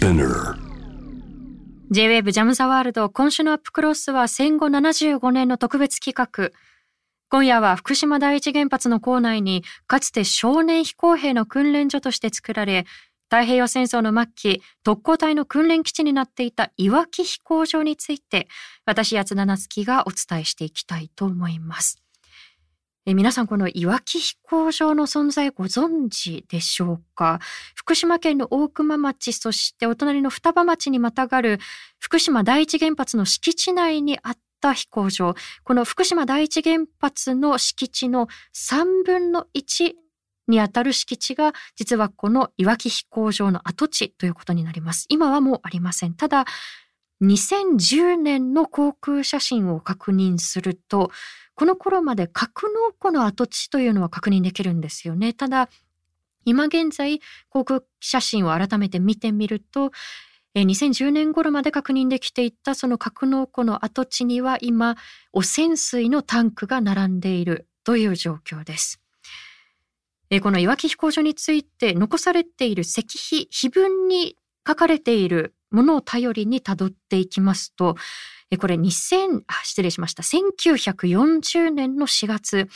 Spinner. J-WAVE ジャムザワールド今週のアップクロスは戦後75年の特別企画。今夜は福島第一原発の構内にかつて少年飛行兵の訓練所として作られ太平洋戦争の末期特攻隊の訓練基地になっていたいわき飛行場について私八田夏樹がお伝えしていきたいと思います。え皆さんこのいわき飛行場の存在ご存知でしょうか？福島県の大熊町そしてお隣の双葉町にまたがる福島第一原発の敷地内にあった飛行場。この福島第一原発の敷地の3分の1にあたる敷地が実はこのいわき飛行場の跡地ということになります。今はもうありません。ただ2010年の航空写真を確認するとこの頃まで格納庫の跡地というのは確認できるんですよね。ただ今現在航空写真を改めて見てみると2010年頃まで確認できていたその格納庫の跡地には今汚染水のタンクが並んでいるという状況です。このいわき飛行場について残されている石碑碑文に書かれているものを頼りにたどっていきますとこれ2000失礼しました1940年の4月、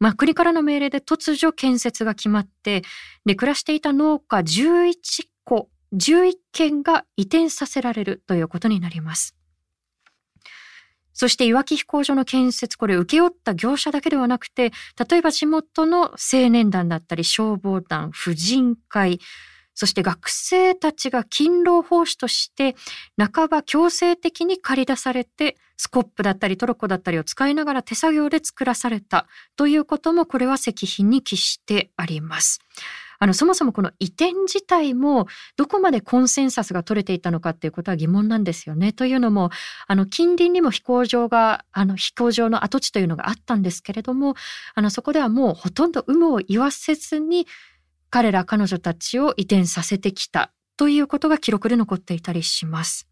ま、国からの命令で突如建設が決まってで暮らしていた農家11戸11軒が移転させられるということになります。そしていわき飛行場の建設、これ請け負った業者だけではなくて、例えば地元の青年団だったり消防団、婦人会、そして学生たちが勤労奉仕として、半ば強制的に借り出されて、スコップだったりトロッコだったりを使いながら手作業で作らされたということも、これは石碑に記してあります。あのそもそもこの移転自体もどこまでコンセンサスが取れていたのかっていうことは疑問なんですよね。というのもあの近隣にも飛行場があの飛行場の跡地というのがあったんですけれどもあのそこではもうほとんど有無を言わせずに彼ら彼女たちを移転させてきた。ということが記録で残っていたりします。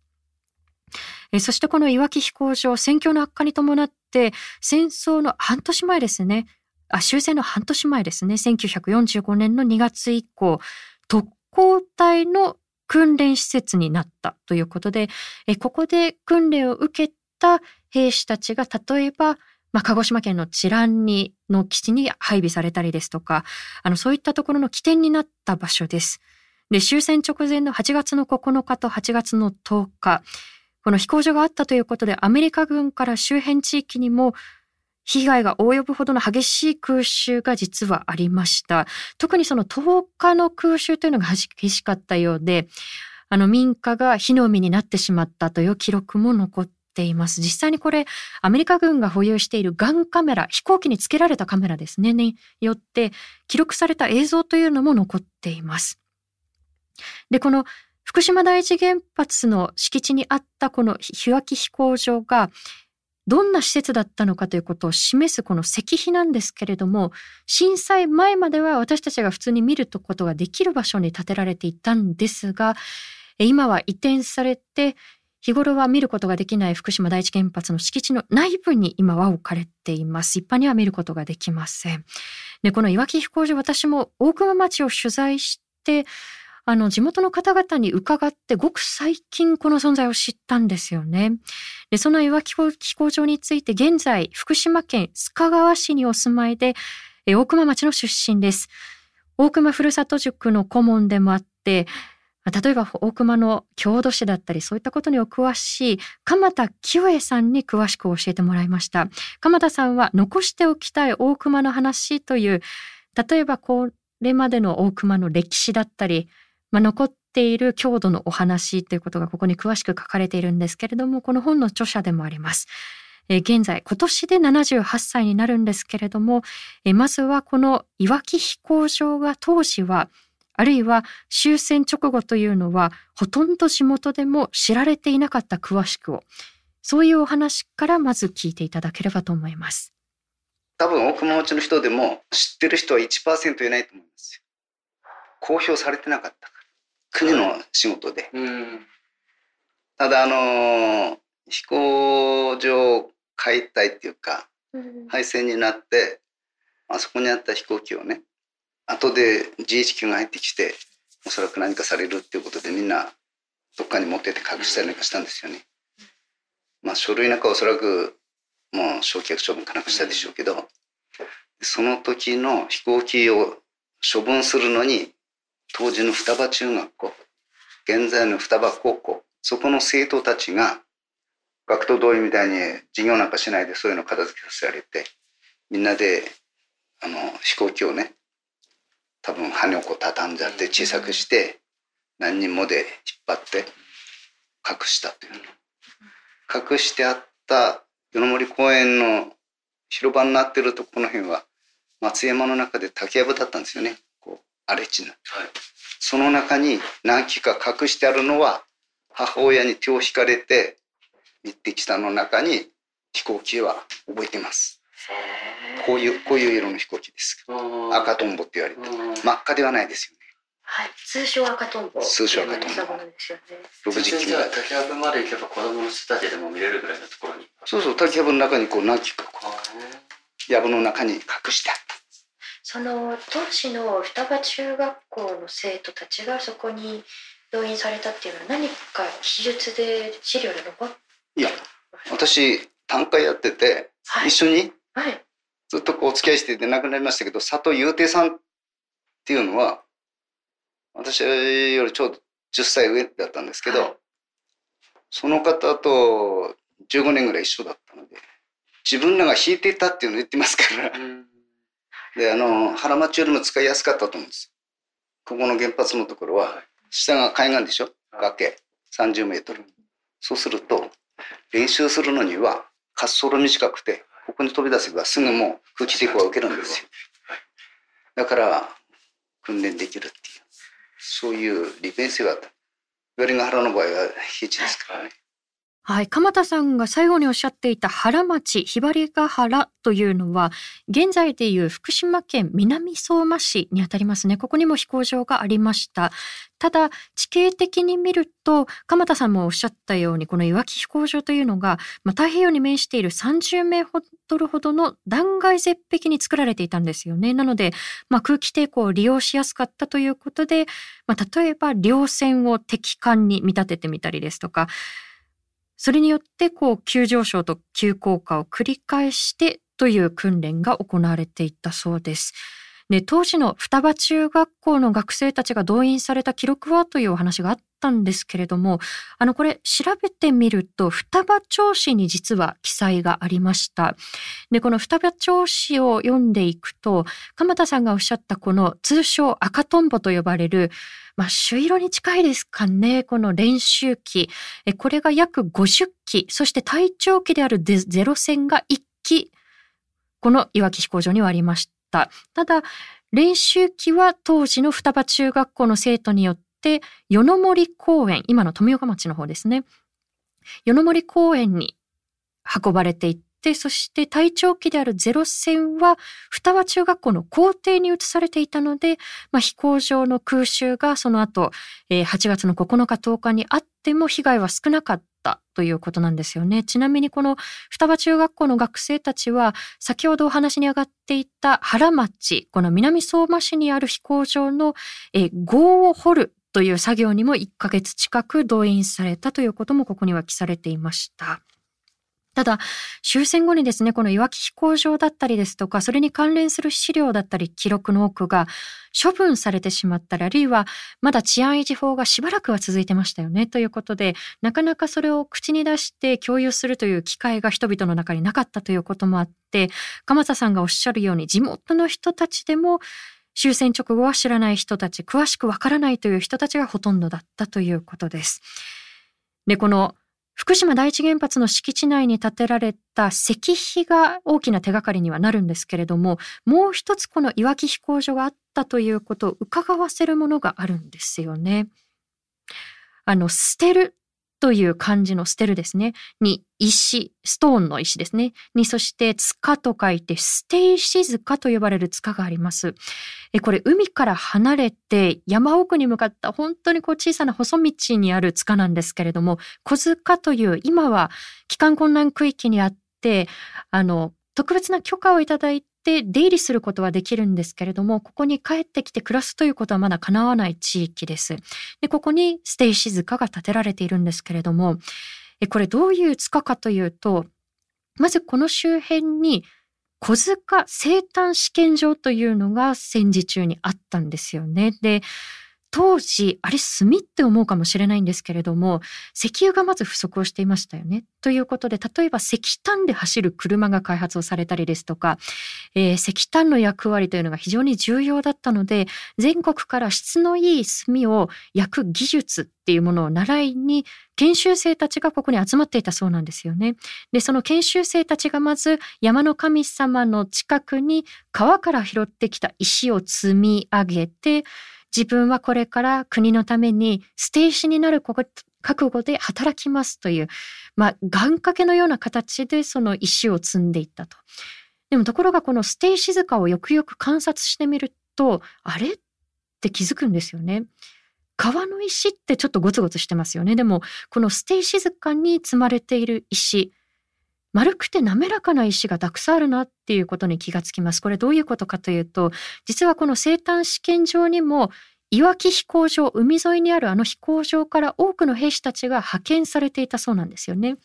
そしてこのいわき飛行場戦況の悪化に伴って戦争の半年前ですね。あ終戦の半年前ですね。1945年の2月以降特攻隊の訓練施設になった。ということでここで訓練を受けた兵士たちが例えばまあ、鹿児島県の治蘭にの基地に配備されたりですとかあのそういったところの起点になった場所です。で終戦直前の8月の9日と8月の10日この飛行場があったということでアメリカ軍から周辺地域にも被害が及ぶほどの激しい空襲が実はありました。特にその10日の空襲というのが激しかったようで、あの民家が火の海になってしまったという記録も残っています。実際にこれ、アメリカ軍が保有しているガンカメラ、飛行機につけられたカメラですね、によって記録された映像というのも残っています。で、この福島第一原発の敷地にあったこの日脇飛行場がどんな施設だったのかということを示すこの石碑なんですけれども震災前までは私たちが普通に見ることができる場所に建てられていたんですが今は移転されて日頃は見ることができない福島第一原発の敷地の内部に今は置かれています一般には見ることができませんでこのいわき飛行場私も大熊町を取材してあの地元の方々に伺ってごく最近この存在を知ったんですよね。でその岩木飛行場について現在福島県須賀川市にお住まいで大熊町の出身です。大熊ふるさと塾の顧問でもあって例えば大熊の郷土史だったりそういったことにお詳しい鎌田清江さんに詳しく教えてもらいました鎌田さんは残しておきたい大熊の話という例えばこれまでの大熊の歴史だったりまあ、残っている郷土のお話ということがここに詳しく書かれているんですけれどもこの本の著者でもあります。現在今年で78歳になるんですけれどもまずはこのいわき飛行場が当時はあるいは終戦直後というのはほとんど地元でも知られていなかった詳しくを。そういうお話からまず聞いていただければと思います。多分大熊町の人でも知ってる人は1%いないと思いますよ。公表されてなかった国の仕事で、うん、ただあの飛行場解体っていうか、うん、廃線になってあそこにあった飛行機をね後で GHQ が入ってきておそらく何かされるっていうことでみんなどっかに持ってって隠したりなんかしたんですよね。まあ書類なんかおそらくもう焼却処分かなんかしたでしょうけど、その時の飛行機を処分するのに当時の双葉中学校現在の双葉高校そこの生徒たちが学徒同意みたいに授業なんかしないでそういうの片付けさせられてみんなであの飛行機をね多分羽をこう畳んじゃって小さくして何人もで引っ張って隠したという。隠してあった与野森公園の広場になってるとこの辺は松山の中で竹やぶだったんですよね。こう荒れ地な、はい、その中に何機か隠してあるのは母親に手を引かれて行ってきたの中に飛行機は覚えてますこういうこういう色の飛行機です。赤とんぼって言われて真っ赤ではないですよね。はい、通称赤とんぼ。通称赤とんぼ。六十キロ。竹やぶまで行けば子供の人たちでも見れるぐらいのところに。そうそう、竹やぶの中にこう何機かこう、やぶの中に隠してあった。その当時の双葉中学校の生徒たちがそこに動員されたっていうのは何か記述で資料で残っていや、私短歌やってて、はい、一緒にずっとこうお付き合いしてて亡くなりましたけど佐藤雄亭さんっていうのは私よりちょうど10歳上だったんですけど、はい、その方と15年ぐらい一緒だったので自分らが弾いてたっていうのを言ってますから。であの原町よりも使いやすかったと思うんです。ここの原発のところは下が海岸でしょ？崖。30メートル。そうすると練習するのには滑走路短くてここに飛び出せばすぐもう空気抵抗が受けるんですよだから訓練できるっていうそういう利便性があった。上ヶ原の場合は平地ですからね。はい。はい鎌田さんが最後におっしゃっていた原町、ひばりが原というのは、現在でいう福島県南相馬市にあたりますね。ここにも飛行場がありました。ただ、地形的に見ると、鎌田さんもおっしゃったように、この岩木飛行場というのが、まあ、太平洋に面している30メートルほどの断崖絶壁に作られていたんですよね。なので、まあ、空気抵抗を利用しやすかったということで、まあ、例えば、稜線を敵艦に見立ててみたりですとか、それによってこう急上昇と急降下を繰り返してという訓練が行われていったそうです。で当時の双葉中学校の学生たちが動員された記録はというお話があったんですけれどもあのこれ調べてみると双葉町史に実は記載がありましたでこの双葉町史を読んでいくと鎌田さんがおっしゃったこの通称赤とんぼと呼ばれるまあ、朱色に近いですかね。この練習機。これが約50機、そして隊長機であるゼロ戦が1機、この岩木飛行場にはありましたた。だ、練習機は当時の双葉中学校の生徒によって、与野森公園、今の富岡町の方ですね。与野森公園に運ばれていっで、そして隊長機であるゼロ戦は、双葉中学校の校庭に移されていたので、まあ、飛行場の空襲がその後、えー、8月の9日10日にあっても被害は少なかったたということなんですよね。ちなみにこの双葉中学校の学生たちは、先ほどお話に上がっていた原町、この南相馬市にある飛行場の、えー、壕を掘るという作業にも1ヶ月近く動員されたということもここには記されていました。ただ、終戦後にですね、このいわき飛行場だったりですとか、それに関連する資料だったり記録の多くが処分されてしまったり、あるいはまだ治安維持法がしばらくは続いてましたよね、ということで、なかなかそれを口に出して共有するという機会が人々の中になかったということもあって、鎌田さんがおっしゃるように、地元の人たちでも終戦直後は知らない人たち、詳しくわからないという人たちがほとんどだったということです。で、この福島第一原発の敷地内に建てられた石碑が大きな手がかりにはなるんですけれども、もう一つこのいわき飛行場があったということを伺わせるものがあるんですよね。あの、捨てるという漢字の捨てるですね。に、石、ストーンの石ですね。に、そして、塚と書いて、捨て石塚と呼ばれる塚があります。え、これ、海から離れて、山奥に向かった本当にこう小さな細道にある塚なんですけれども、小塚という、今は帰還困難区域にあって、あの、特別な許可をいただいて、って出入りすることはできるんですけれども、ここに帰ってきて暮らすということはまだ叶わない地域です。で、ここにステイ静かが建てられているんですけれども、これどういう塚かというと、まずこの周辺に小塚生誕試験場というのが戦時中にあったんですよね。で、当時、あれ炭って思うかもしれないんですけれども、石油がまず不足をしていましたよね。ということで、例えば石炭で走る車が開発をされたりですとか、えー、石炭の役割というのが非常に重要だったので、全国から質のいい炭を焼く技術っていうものを習いに、研修生たちがここに集まっていたそうなんですよね。で、その研修生たちがまず山の神様の近くに川から拾ってきた石を積み上げて、自分はこれから国のために捨て石になる覚悟で働きますという、まあ、願掛けのような形でその石を積んでいったと。でもところがこの捨て石塚をよくよく観察してみると、あれって気づくんですよね。川の石ってちょっとゴツゴツしてますよね。でも、この捨て石塚に積まれている石、丸くて滑らかな石がたくさんあるなっていうことに気がつきます。これどういうことかというと、実はこの生誕試験場にも岩木飛行場、海沿いにあるあの飛行場から多くの兵士たちが派遣されていたそうなんですよね。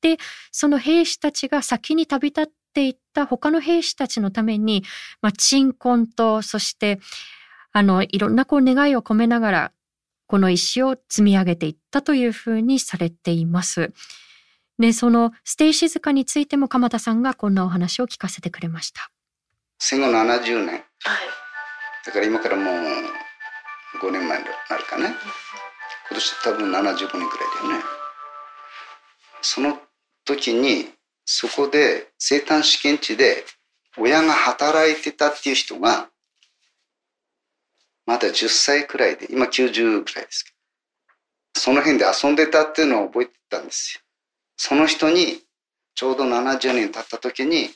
で、その兵士たちが先に旅立っていった他の兵士たちのために、まあ、鎮魂と、そして、あの、いろんなこう願いを込めながら、この石を積み上げていったというふうにされています。で、そのステイ静かについても鎌田さんがこんなお話を聞かせてくれました。戦後70年。はい。だから今からもう5年前になるかね。今年多分75年くらいだよね。その時にそこで生誕試験地で親が働いてたっていう人がまだ10歳くらいで今90くらいですけどその辺で遊んでたっていうのを覚えてたんですよ。その人にちょうど70年経った時に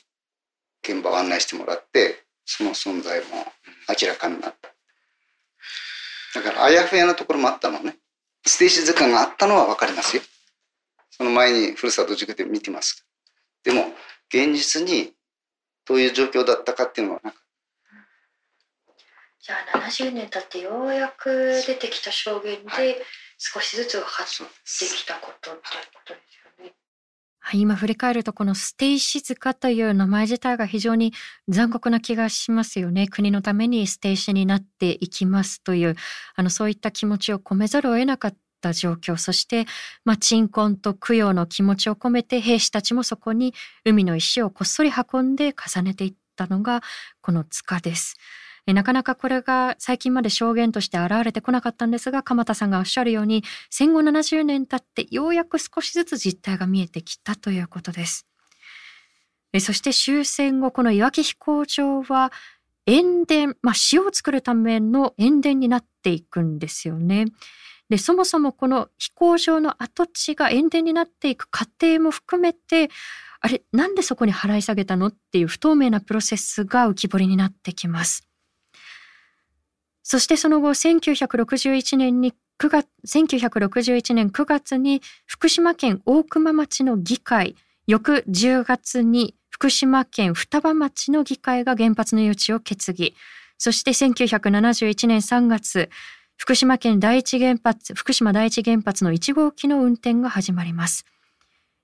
現場を案内してもらってその存在も明らかになった。だからあやふやなところもあったのね。ステージ図鑑があったのは分かりますよ。その前にふるさと塾で見てます。でも現実にどういう状況だったかっていうのはなんかじゃあ70年経ってようやく出てきた証言で少しずつ分かってきたことってことです今振り返るとこのステイ静かという名前自体が非常に残酷な気がしますよね。国のためにステイシになっていきますという、あのそういった気持ちを込めざるを得なかった状況、そして、まあ、鎮魂と供養の気持ちを込めて兵士たちもそこに海の石をこっそり運んで重ねていったのがこの塚です。なかなかこれが最近まで証言として現れてこなかったんですが、鎌田さんがおっしゃるように、戦後70年経ってようやく少しずつ実態が見えてきたということです。そして終戦後、この岩木飛行場は塩田、まあ、塩を作るための塩田になっていくんですよね。で、そもそもこの飛行場の跡地が塩田になっていく過程も含めて、あれ、なんでそこに払い下げたのっていう不透明なプロセスが浮き彫りになってきます。そしてその後1961年に9月1961年9月に福島県大熊町の議会翌10月に福島県双葉町の議会が原発の誘致を決議。そして1971年3月福島県第一原発福島第一原発の1号機の運転が始まります。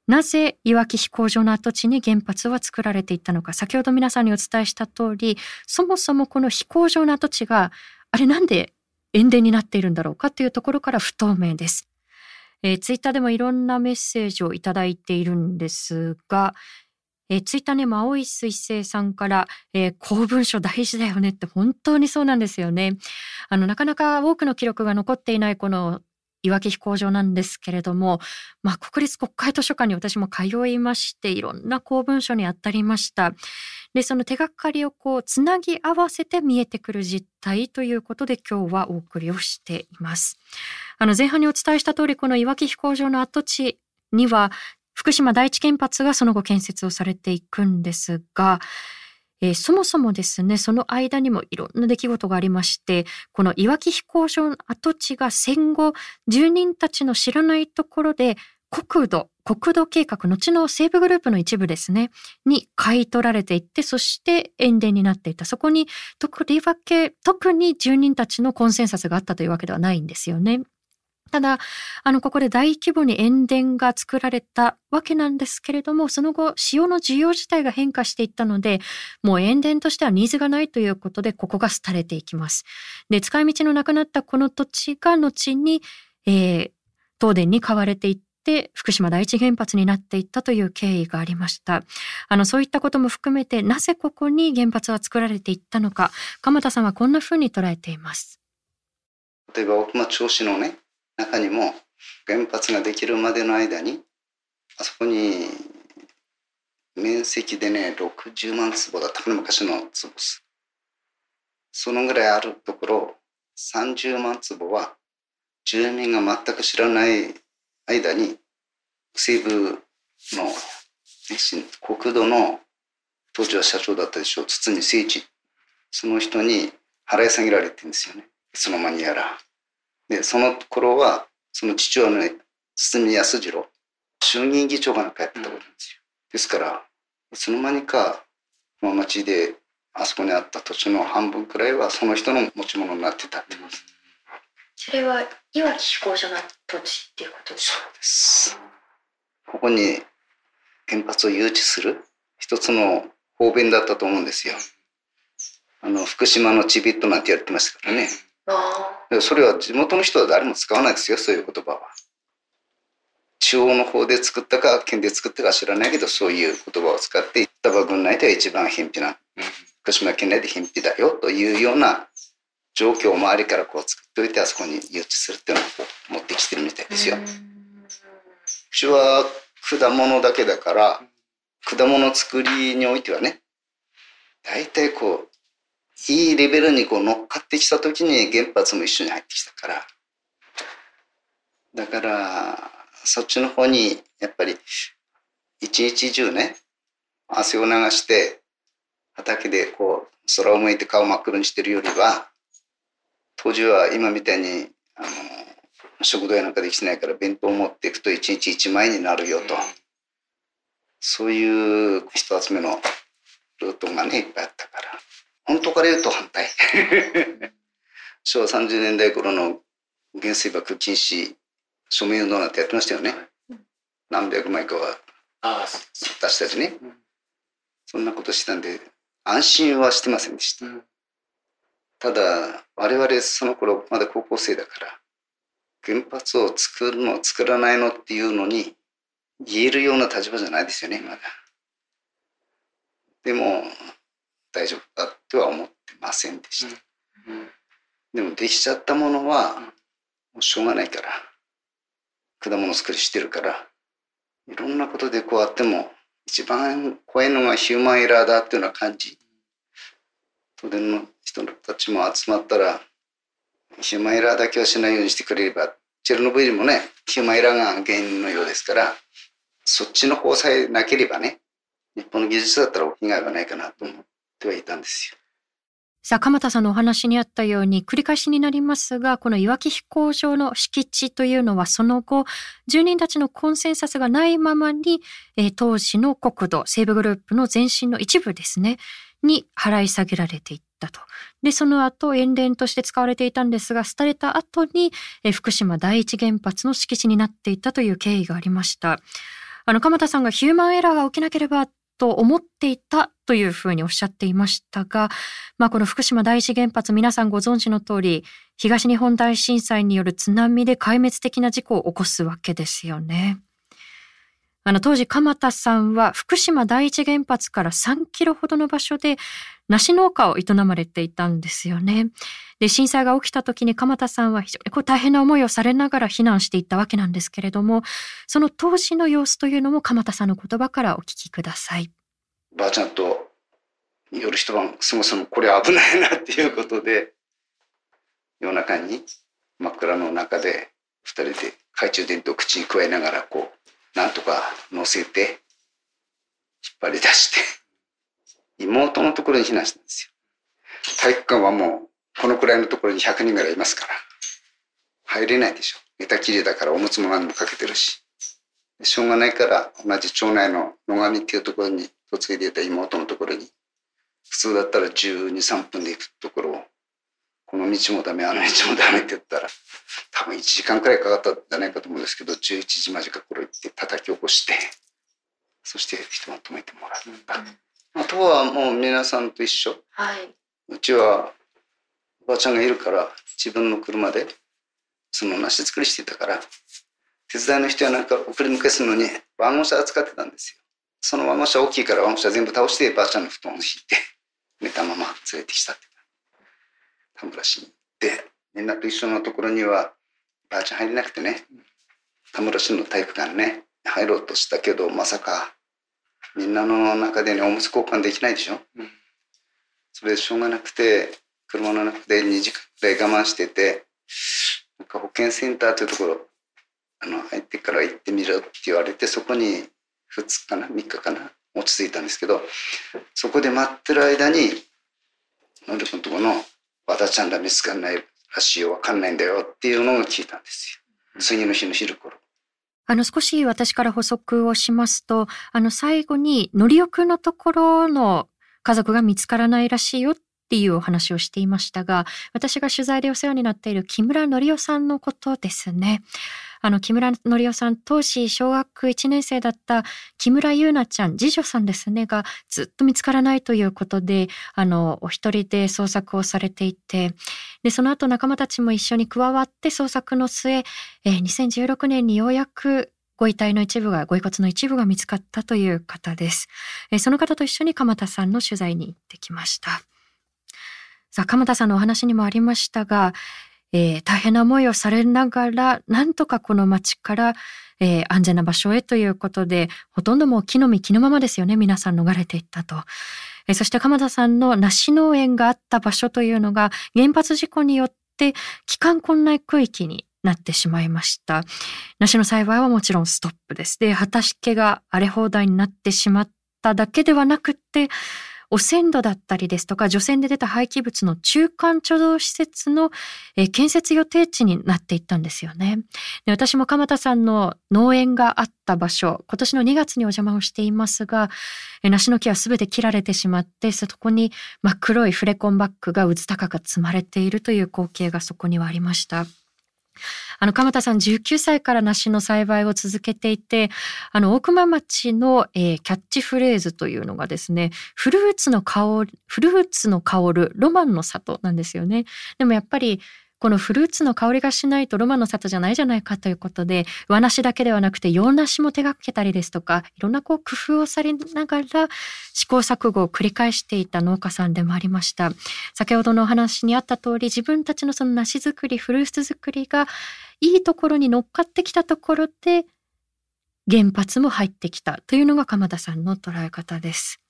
なぜいわき飛行場の跡地に原発は作られていったのか。先ほど皆さんにお伝えした通りそもそもこの飛行場の跡地があれなんで塩田になっているんだろうかというところから不透明です。えー、ツイッターでもいろんなメッセージをいただいているんですが、えー、ツイッターネーム青い彗星さんから、えー、公文書大事だよねって本当にそうなんですよね。あの、なかなか多くの記録が残っていないこの岩木飛行場なんですけれども、まあ、国立国会図書館に私も通いまして、いろんな公文書にあたりました。で、その手がかりをこう、つなぎ合わせて見えてくる実態ということで今日はお送りをしています。あの、前半にお伝えした通り、この岩木飛行場の跡地には、福島第一原発がその後建設をされていくんですが、えー、そもそもですね、その間にもいろんな出来事がありまして、このいわき飛行場の跡地が戦後、住人たちの知らないところで国土、国土計画、後の西部グループの一部ですね、に買い取られていって、そして塩田になっていた。そこに特りわけ、特に住人たちのコンセンサスがあったというわけではないんですよね。ただ、あの、ここで大規模に塩田が作られたわけなんですけれども、その後、塩の需要自体が変化していったので、もう塩田としてはニーズがないということで、ここが廃れていきます。で、使い道のなくなったこの土地が後に、えー、東電に買われていって、福島第一原発になっていったという経緯がありました。あの、そういったことも含めて、なぜここに原発は作られていったのか、鎌田さんはこんなふうに捉えています。例えば、大熊町市のね、中にも原発ができるまでの間にあそこに面積でね60万坪だったかな昔の坪数。そのぐらいあるところ30万坪は住民が全く知らない間に西部の国土の当時は社長だったでしょう堤誠一。その人に払い下げられてるんですよね。いつの間にやら。で、その頃は、その父親の、ね、堤康次郎、衆議院議長がなんかやってたことなんですよ。ですから、いつの間にか、この町で、あそこにあった土地の半分くらいはその人の持ち物になってたってことです。それはいわき飛行場の土地っていうことですか？そうです。ここに原発を誘致する一つの方便だったと思うんですよ。あの、福島のちびっとなんて言われてましたからね。それは地元の人は誰も使わないですよそういう言葉は。中央の方で作ったか県で作ったか知らないけどそういう言葉を使って双葉郡内では一番偏僻な福島県内で偏僻だよというような状況を周りからこう作っておいてあそこに誘致するっていうのを持ってきてるみたいですよ。うちは果物だけだから果物作りにおいてはね大体こういいレベルにこう乗っかってきた時に原発も一緒に入ってきたから。だから、そっちの方にやっぱり一日中ね、汗を流して畑でこう空を向いて顔真っ黒にしてるよりは、当時は今みたいにあの食堂やなんかできてないから弁当を持っていくと一日一枚になるよと。そういう人集めのルートがね、いっぱいあったから。本当から言うと反対。昭和30年代頃の原水爆禁止署名運動なんてやってましたよね。何百枚かは出したしね。そんなことしたんで、安心はしてませんでした。ただ、我々その頃まだ高校生だから、原発を作るの、作らないのっていうのに言えるような立場じゃないですよね、まだ。でも、大丈夫だっては思ってませんでした、でもできちゃったものはもうしょうがないから果物作りしてるからいろんなことでこうあっても一番怖いのがヒューマンエラーだっていうような感じ。東電の人たちも集まったらヒューマンエラーだけはしないようにしてくれればチェルノブイリもねヒューマンエラーが原因のようですからそっちの方さえなければね日本の技術だったら被害はないかなと思ってはいたんですよ。さあ、鎌田さんのお話にあったように、繰り返しになりますが、このいわき飛行場の敷地というのは、その後、住人たちのコンセンサスがないままに、えー、当時の国土、西部グループの前身の一部ですね、に払い下げられていったと。で、その後、塩田として使われていたんですが、廃れた後に、えー、福島第一原発の敷地になっていたという経緯がありました。あの、鎌田さんがヒューマンエラーが起きなければと思っていたというふうにおっしゃっていましたが、まあ、この福島第一原発皆さんご存知の通り東日本大震災による津波で壊滅的な事故を起こす。わけです。よね。あの当時鎌田さんは福島第一原発から3キロほどの場所で梨農家を営まれていたんですよね。で震災が起きた時に鎌田さんは非常にこう大変な思いをされながら避難していったわけなんですけれどもその当時の様子というのも鎌田さんの言葉からお聞きください。ばあちゃんと夜一晩そもそもこれ危ないなっていうことで夜中に真っ暗の中で2人で懐中電灯を口に加えながらこうなんとか乗せて、引っ張り出して、妹のところに避難したんですよ。体育館はもう、このくらいのところに100人ぐらいいますから、入れないでしょ。寝たきりだからおむつも何もかけてるし。しょうがないから同じ町内の野上っていうところに嫁いでいた妹のところに普通だったら12、3分で行くところをこの道もダメあの道もダメって言ったら多分1時間くらいかかったんじゃないかと思うんですけど11時間近く頃行って叩き起こしてそして人が止めてもらった、うん、あとはもう皆さんと一緒、はい、うちはおばあちゃんがいるから自分の車でその梨作りしてたから手伝いの人はなんか送り迎えするのにワゴン車扱ってたんですよ。そのワゴン車大きいからワゴン車全部倒してばあちゃんの布団を敷いて寝たまま連れてきたって田村市に行ってみんなと一緒のところにはばあちゃん入れなくてね田村市の体育館ね入ろうとしたけどまさかみんなの中でねおむつ交換できないでしょ、うん、それでしょうがなくて車の中で2時間くらい我慢しててなんか保健センターというところあの入ってから行ってみろって言われてそこに2日かな3日かな落ち着いたんですけどそこで待ってる間にのりくんとこの和田ちゃんら見つかんないらしいよ。わかんないんだよっていうのを聞いたんですよ。次の日の昼頃。あの少し私から補足をしますとあの最後にのりおくんのところの家族が見つからないらしいよっていうお話をしていましたが私が取材でお世話になっている木村則夫さんのことですね。あの、木村則夫さん、当時小学1年生だった木村優奈ちゃん、次女さんですね、がずっと見つからないということで、あの、お一人で捜索をされていて、で、その後仲間たちも一緒に加わって捜索の末、えー、2016年にようやくご遺体の一部が、ご遺骨の一部が見つかったという方です。えー、その方と一緒に鎌田さんの取材に行ってきました。さあ、鎌田さんのお話にもありましたが、えー、大変な思いをされながら、なんとかこの町から、えー、安全な場所へということで、ほとんどもう木の実木のままですよね、皆さん逃れていったと。えー、そして鎌田さんの梨農園があった場所というのが、原発事故によって帰還困難区域になってしまいました。梨の栽培はもちろんストップです。で、畑が荒れ放題になってしまっただけではなくて、汚染土だったりですとか除染で出た廃棄物の中間貯蔵施設の、えー、建設予定地になっていったんですよねで私も鎌田さんの農園があった場所今年の2月にお邪魔をしていますが、えー、梨の木は全て切られてしまってそこに真っ黒いフレコンバッグがうず高く積まれているという光景がそこにはありました。あの、鎌田さん19歳から梨の栽培を続けていて、あの、大熊町の、えー、キャッチフレーズというのがですね、フルーツの香る、フルーツの香るロマンの里なんですよね。でもやっぱりこのフルーツの香りがしないとロマンの里じゃないじゃないかということで和梨だけではなくて洋梨も手がけたりですとかいろんなこう工夫をされながら試行錯誤を繰り返していた農家さんでもありました先ほどのお話にあった通り自分たちのその梨作りフルーツ作りがいいところに乗っかってきたところで原発も入ってきたというのが鎌田さんの捉え方です。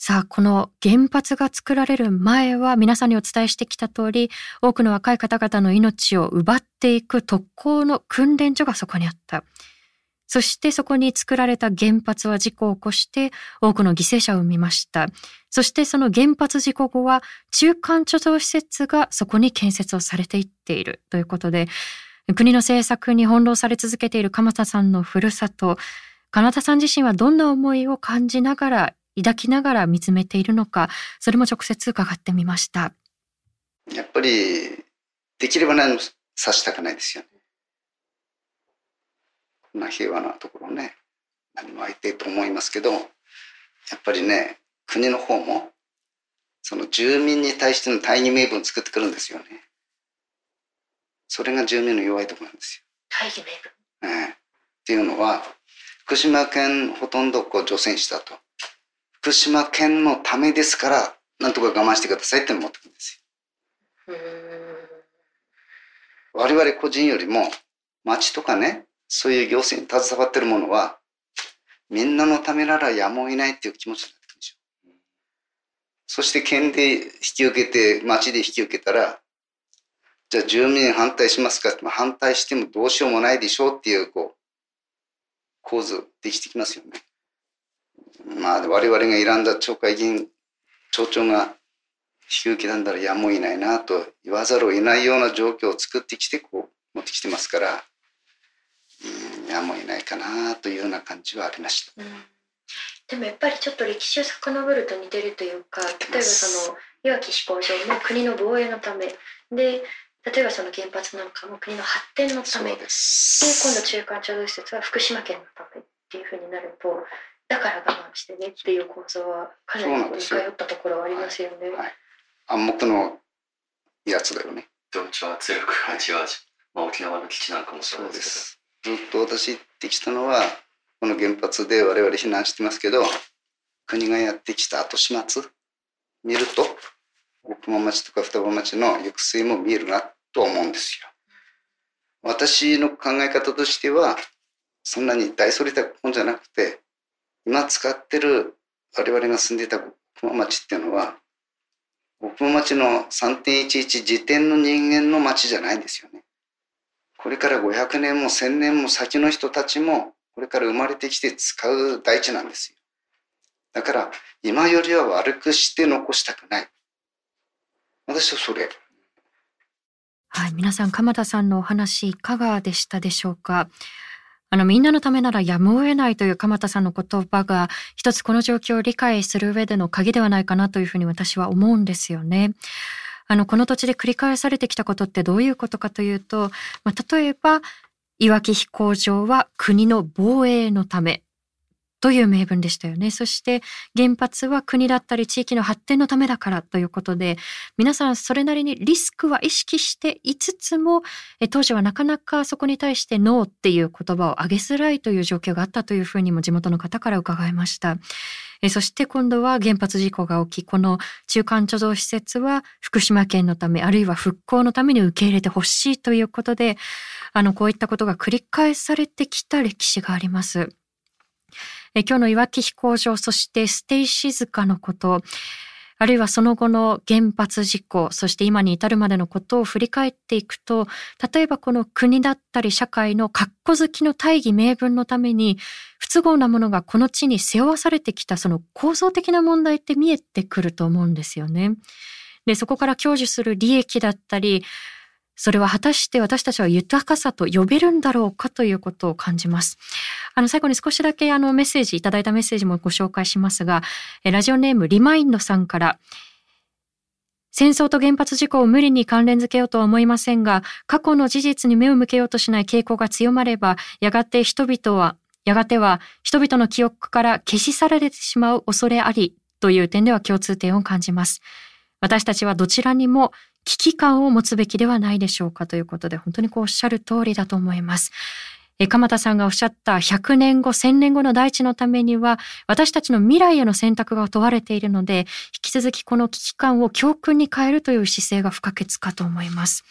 さあ、この原発が作られる前は皆さんにお伝えしてきた通り、多くの若い方々の命を奪っていく特攻の訓練所がそこにあった。そしてそこに作られた原発は事故を起こして多くの犠牲者を生みました。そしてその原発事故後は中間貯蔵施設がそこに建設をされていっているということで、国の政策に翻弄され続けている鎌田さんのふるさと、鎌田さん自身はどんな思いを感じながら抱きながら見つめているのかそれも直接伺ってみました。やっぱりできれば何もさしたくないですよね。こんな平和なところね。何も相手と思いますけどやっぱりね国の方もその住民に対しての大義名分を作ってくるんですよね。それが住民の弱いところなんですよ。大義名分、ね、っていうのは福島県ほとんどこう除染したと福島県のためですからなんとか我慢してくださいって思ってくるんですよ。我々個人よりも町とかねそういう行政に携わってるものはみんなのためならやむを得ないっていう気持ちになってくるんですよ。そして県で引き受けて町で引き受けたらじゃあ住民反対しますかって反対してもどうしようもないでしょうっていうこう構図できてきますよね。まあ、我々が選んだ町会議員、町長が引き受けたんだらやむを得ないなと言わざるを得ないような状況を作ってきて、こう、持ってきてますから、うんやむを得ないかなというような感じはありました。うん。でもやっぱりちょっと歴史を遡ると似てるというか例えばそのいわき飛行場も国の防衛のため。で例えばその原発なんかも国の発展のため。で今度中間貯蔵施設は福島県のためっていうふうになるとだから我慢してねっていう構造はかなり似通ったところはありますよね。はい、暗黙のやつだよね。同調圧力が違う。し、まあ、沖縄の基地なんかもそうですずっと私言ってきたのはこの原発で我々避難してますけど国がやってきた後始末？見ると？大熊町とか双葉町の行く末も見えるなと思うんですよ。私の考え方としてはそんなに大それたもんじゃなくて今使ってる我々が住んでいた大熊町っていうのは大熊町の3.11時点の人間の町じゃないんですよね。これから500年も1000年も先の人たちもこれから生まれてきて使う大地なんですよ。だから今よりは悪くして残したくない。私はそれ。はい、皆さん鎌田さんのお話いかがでしたでしょうか？あのみんなのためならやむを得ないという鎌田さんの言葉が一つこの状況を理解する上での鍵ではないかなというふうに私は思うんですよね。あのこの土地で繰り返されてきたことってどういうことかというと、まあ、例えばいわき飛行場は国の防衛のためという名分でしたよね。そして原発は国だったり地域の発展のためだからということで、皆さんそれなりにリスクは意識していつつも、当時はなかなかそこに対してノーっていう言葉を上げづらいという状況があったというふうにも地元の方から伺いました。そして今度は原発事故が起き、この中間貯蔵施設は福島県のため、あるいは復興のために受け入れてほしいということで、あの、こういったことが繰り返されてきた歴史があります。え今日のいわき飛行場、そしてステイ静かのこと、あるいはその後の原発事故、そして今に至るまでのことを振り返っていくと、例えばこの国だったり社会の格好好きの大義名分のために、不都合なものがこの地に背負わされてきたその構造的な問題って見えてくると思うんですよね。で、そこから享受する利益だったり、それは果たして私たちは豊かさと呼べるんだろうかということを感じます。あの、最後に少しだけあのメッセージ、いただいたメッセージもご紹介しますが、ラジオネームリマインドさんから、戦争と原発事故を無理に関連づけようとは思いませんが、過去の事実に目を向けようとしない傾向が強まれば、やがて人々は、やがては人々の記憶から消し去られてしまう恐れありという点では共通点を感じます。私たちはどちらにも危機感を持つべきではないでしょうかということで、本当にこうおっしゃる通りだと思います。え鎌田さんがおっしゃった100年後、1000年後の大地のためには、私たちの未来への選択が問われているので、引き続きこの危機感を教訓に変えるという姿勢が不可欠かと思います。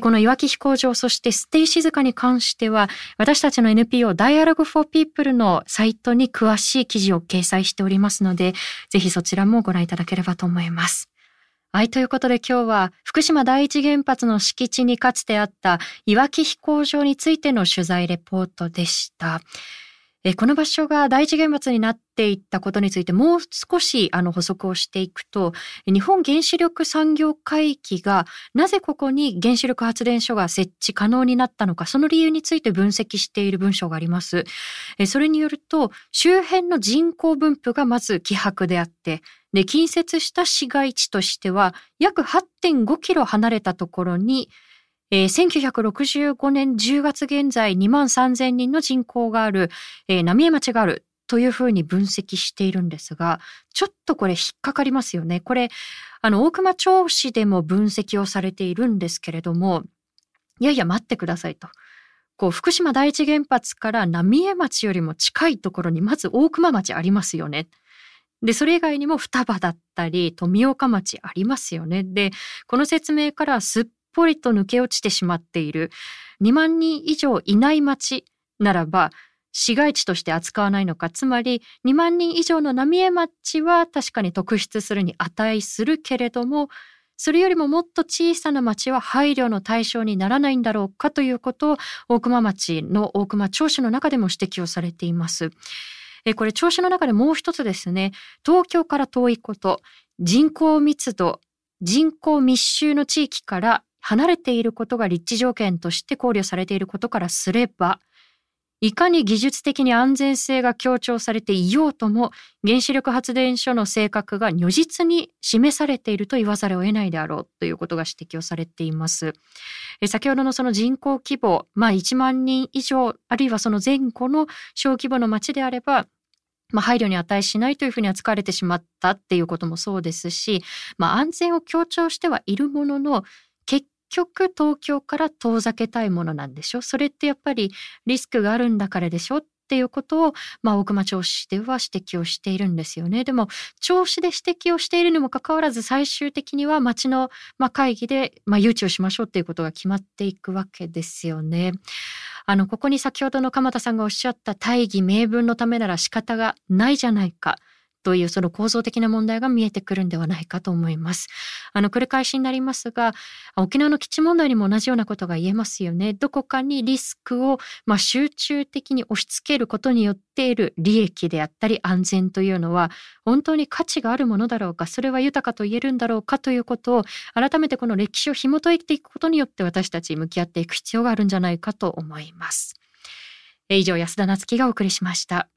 このいわき飛行場、そしてステイ静かに関しては、私たちの NPO Dialogue for People のサイトに詳しい記事を掲載しておりますので、ぜひそちらもご覧いただければと思います。はい、ということで今日は福島第一原発の敷地にかつてあったいわき飛行場についての取材レポートでした。えこの場所が第一原発になっていったことについてもう少しあの補足をしていくと日本原子力産業会議がなぜここに原子力発電所が設置可能になったのかその理由について分析している文章があります。えそれによると周辺の人口分布がまず希薄であってで、近接した市街地としては、約8.5キロ離れたところに、えー、1965年10月現在2万3000人の人口がある、えー、浪江町があるというふうに分析しているんですが、ちょっとこれ引っかかりますよね。これ、あの、大熊町市でも分析をされているんですけれども、いやいや待ってくださいと。こう、福島第一原発から浪江町よりも近いところにまず大熊町ありますよね。で、それ以外にも双葉だったり、富岡町ありますよね。で、この説明からすっぽりと抜け落ちてしまっている2万人以上いない町ならば、市街地として扱わないのか、つまり2万人以上の浪江町は確かに特筆するに値するけれども、それよりももっと小さな町は配慮の対象にならないんだろうかということを大熊町の大熊町市の中でも指摘をされています。えこれ調子の中でもう一つですね、東京から遠いこと、人口密度、人口密集の地域から離れていることが立地条件として考慮されていることからすれば、いかに技術的に安全性が強調されていようとも原子力発電所の性格が如実に示されていると言わざるを得ないであろうということが指摘をされています。え先ほどのその人口規模、まあ1万人以上あるいはその前後の小規模の町であればまあ、配慮に値しないというふうに扱われてしまったっていうこともそうですし、まあ、安全を強調してはいるものの結局東京から遠ざけたいものなんでしょそれってやっぱりリスクがあるんだからでしょっていうことを、まあ、大熊町市では指摘をしているんですよね。でも、町市で指摘をしているにもかかわらず、最終的には町の、まあ、会議で、まあ、誘致をしましょうっていうことが決まっていくわけですよね。あの、ここに先ほどの鎌田さんがおっしゃった大義名分のためなら仕方がないじゃないか。というその構造的な問題が見えてくるんではないかと思います。あの繰り返しになりますが沖縄の基地問題にも同じようなことが言えますよね。どこかにリスクを、まあ、集中的に押し付けることによっている利益であったり安全というのは本当に価値があるものだろうかそれは豊かと言えるんだろうかということを改めてこの歴史を紐解いていくことによって私たち向き合っていく必要があるんじゃないかと思います。以上安田夏樹がお送りしました。